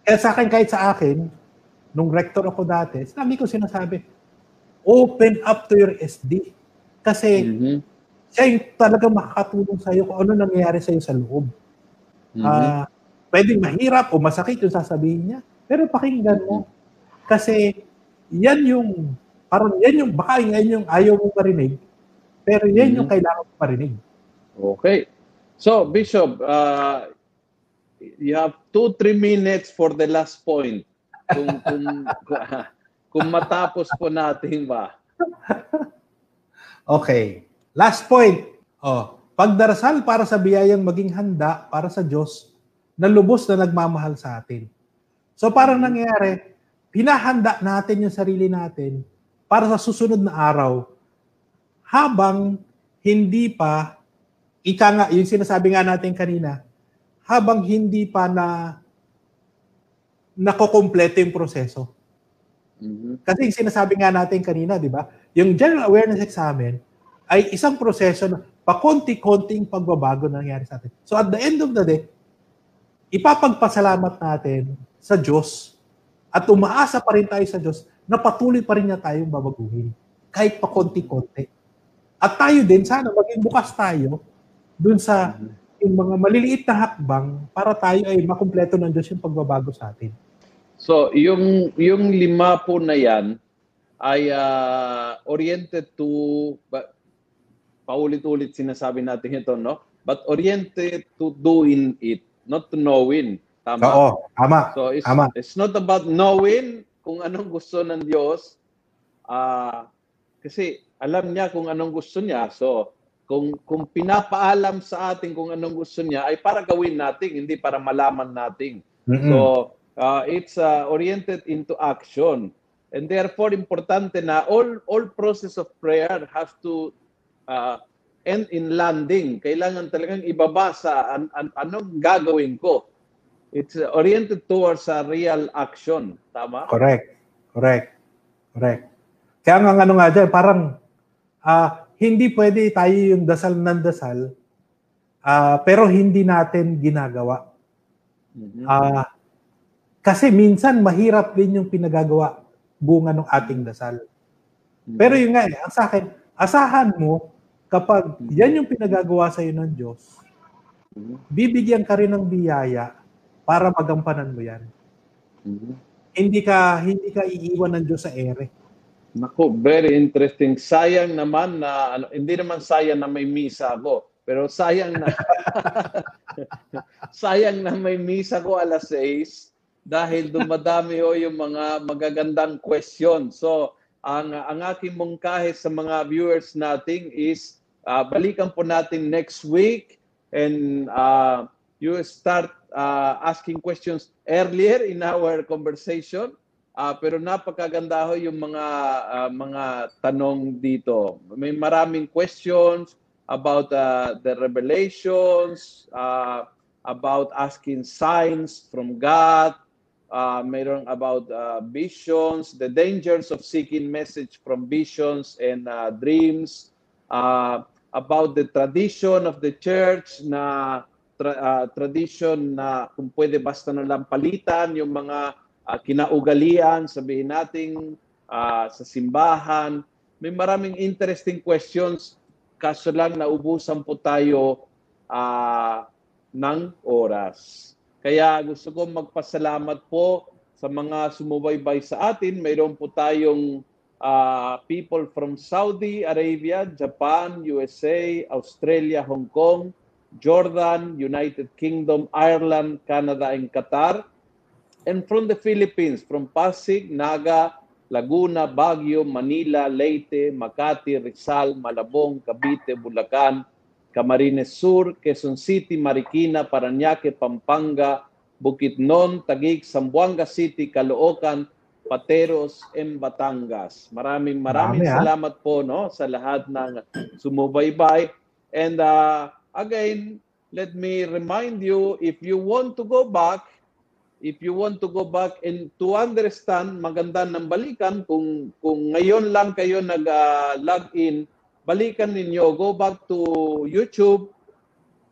Kaya sa akin, kahit sa akin, nung rector ako dati, lagi ko sinasabi, open up to your SD. Kasi Mhm. siya yung talaga makakatulong sa'yo kung ano nangyayari sa'yo sa loob. Mhm. Ah, pwedeng mahirap o masakit yung sasabihin niya, pero pakinggan mo. Kasi yan yung, parang yan yung, baka yan yung ayaw mong marinig, pero yan yung Mhm. kailangan mong marinig. Okay. So, Bishop, uh, you have two, three minutes for the last point. Kung, [LAUGHS] kung, kung matapos po natin ba? [LAUGHS] Okay. Last point. Oh, pagdarasal para sa biyayang maging handa para sa Diyos na lubos na nagmamahal sa atin. So parang nangyayari, pinahanda natin yung sarili natin para sa susunod na araw habang hindi pa, ika nga, yung sinasabi nga natin kanina, habang hindi pa na nakokompleto yung proseso. Mhm. Kasi yung sinasabi nga natin kanina, di ba? Yung general awareness examen ay isang proseso na pakonti-konting pagbabago na nangyari sa atin. So at the end of the day, ipapagpasalamat natin sa Diyos at umaasa pa rin tayo sa Diyos na patuloy pa rin niya tayong babaguhin kahit pakonti-konti. At tayo din, sana maging bukas tayo dun sa yung mga maliliit na hakbang para tayo ay makumpleto ng Diyos yung pagbabago sa atin. So, yung, yung lima po na yan ay ah, oriented to, paulit-ulit sinasabi natin ito, no? But oriented to doing it, not to knowing. Tama? Oo, tama. So it's, Tama. it's not about knowing kung anong gusto ng Diyos. Ah, kasi alam niya kung anong gusto niya. So kung kung pinapaalam sa atin kung anong gusto niya ay para gawin natin, hindi para malaman natin. Mm-mm. So uh, it's uh, oriented into action. And therefore importante na all all process of prayer has to uh, end in landing. Kailangan talagang ibaba sa an, an, anong gagawin ko. It's uh, oriented towards a real action. Tama? Correct. Correct. Correct. Kaya nga ano nga dyan, parang ah, hindi pwede tayo yung dasal ng dasal, ah, pero hindi natin ginagawa. Mhm. Ah, kasi minsan mahirap din yung pinagagawa bunga ng ating dasal. Pero yun nga eh, ang sa akin, asahan mo kapag yan yung pinagagawa sa'yo ng Diyos, bibigyan ka rin ng biyaya para magampanan mo yan. Hindi ka hindi ka iiwan ng Diyos sa ere. Naku, very interesting. Sayang naman na, ano, hindi naman sayang na may misa ako. Pero sayang na, [LAUGHS] sayang na may misa ko alas 6 dahil dumadami ho yung mga magagandang question. So, ang, ang aking mungkahe sa mga viewers natin is ah, balikan po natin next week and uh, you start uh, asking questions earlier in our conversation. Ah, pero napakaganda ho yung mga ah, mga tanong dito. May maraming questions about uh, the revelations, uh, about asking signs from God, uh, mayroon about uh, visions, the dangers of seeking message from visions and uh, dreams, uh, about the tradition of the church na tra- uh, tradition na kung pwede basta na lang palitan yung mga uh, kinaugalian, sabihin natin uh, sa simbahan. May maraming interesting questions kaso lang naubusan po tayo ah, ng oras. Kaya gusto ko magpasalamat po sa mga sumubaybay sa atin. Mayroon po tayong ah, people from Saudi Arabia, Japan, USA, Australia, Hong Kong, Jordan, United Kingdom, Ireland, Canada, and Qatar. And from the Philippines, from Pasig, Naga, Laguna, Baguio, Manila, Leyte, Makati, Rizal, Malabong, Cavite, Bulacan, Camarines Sur, Quezon City, Marikina, Paranaque, Pampanga, Bukidnon, Taguig, Zamboanga City, Caloocan, Pateros, and Batangas. Maraming maraming Marami, salamat po no sa lahat ng sumubaybay. And uh, again, let me remind you if you want to go back if you want to go back and to understand, maganda ng balikan kung kung ngayon lang kayo nag-log uh, in, balikan ninyo, go back to YouTube,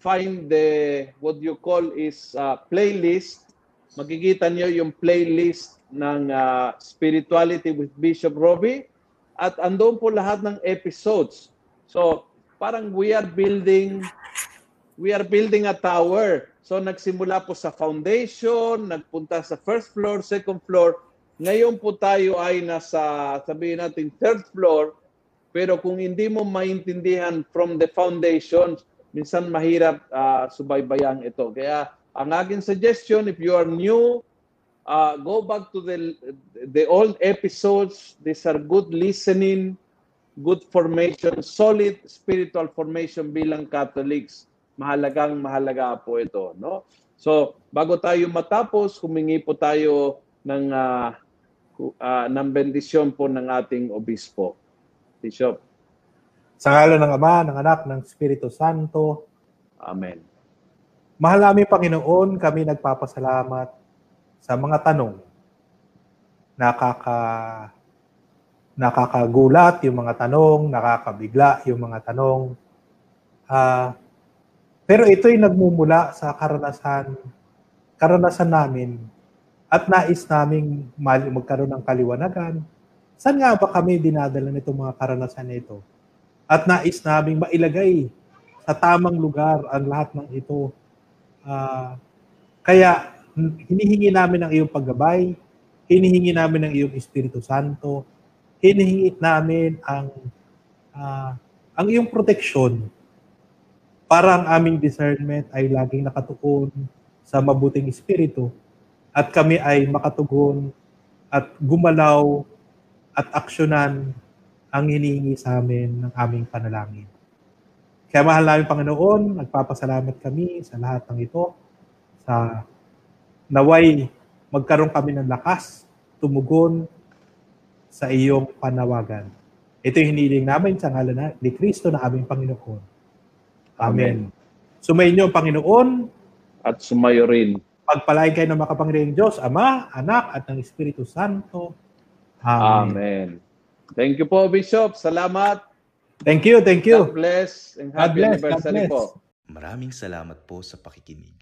find the what you call is uh, playlist. Makikita niyo yung playlist ng uh, Spirituality with Bishop Robbie at andoon po lahat ng episodes. So, parang we are building we are building a tower So nagsimula po sa foundation, nagpunta sa first floor, second floor. Ngayon po tayo ay nasa, sabihin natin, third floor. Pero kung hindi mo maintindihan from the foundation, minsan mahirap uh, subaybayan ito. Kaya ang aking suggestion, if you are new, uh, go back to the the old episodes. These are good listening, good formation, solid spiritual formation bilang Catholics mahalagang mahalaga po ito, no? So, bago tayo matapos, humingi po tayo ng uh, uh, ng bendisyon po ng ating obispo. Bishop. Sa ngalan ng Ama, ng Anak, ng Espiritu Santo. Amen. Mahal namin Panginoon, kami nagpapasalamat sa mga tanong. Nakaka nakakagulat yung mga tanong, nakakabigla yung mga tanong. Uh, pero ito'y nagmumula sa karanasan, karanasan namin at nais naming magkaroon ng kaliwanagan. Saan nga ba kami dinadala nitong mga karanasan na ito? At nais naming mailagay sa tamang lugar ang lahat ng ito. Uh, kaya hinihingi namin ang iyong paggabay, hinihingi namin ang iyong Espiritu Santo, hinihingi namin ang uh, ang iyong proteksyon. Para ang aming discernment ay laging nakatuon sa mabuting espiritu at kami ay makatugon at gumalaw at aksyonan ang hinihingi sa amin ng aming panalangin. Kaya mahal namin Panginoon, nagpapasalamat kami sa lahat ng ito, sa naway magkaroon kami ng lakas, tumugon sa iyong panawagan. Ito yung hiniling namin sa ngalan ni Kristo na aming Panginoon. Amen. Sumayin niyo, Panginoon. At sumayo rin. Pagpalain kayo ng makapangyarihang Diyos, Ama, Anak, at ng Espiritu Santo. Amen. Amen. Thank you po, Bishop. Salamat. Thank you, thank you. God bless and happy bless, anniversary po. Maraming salamat po sa pakikinig.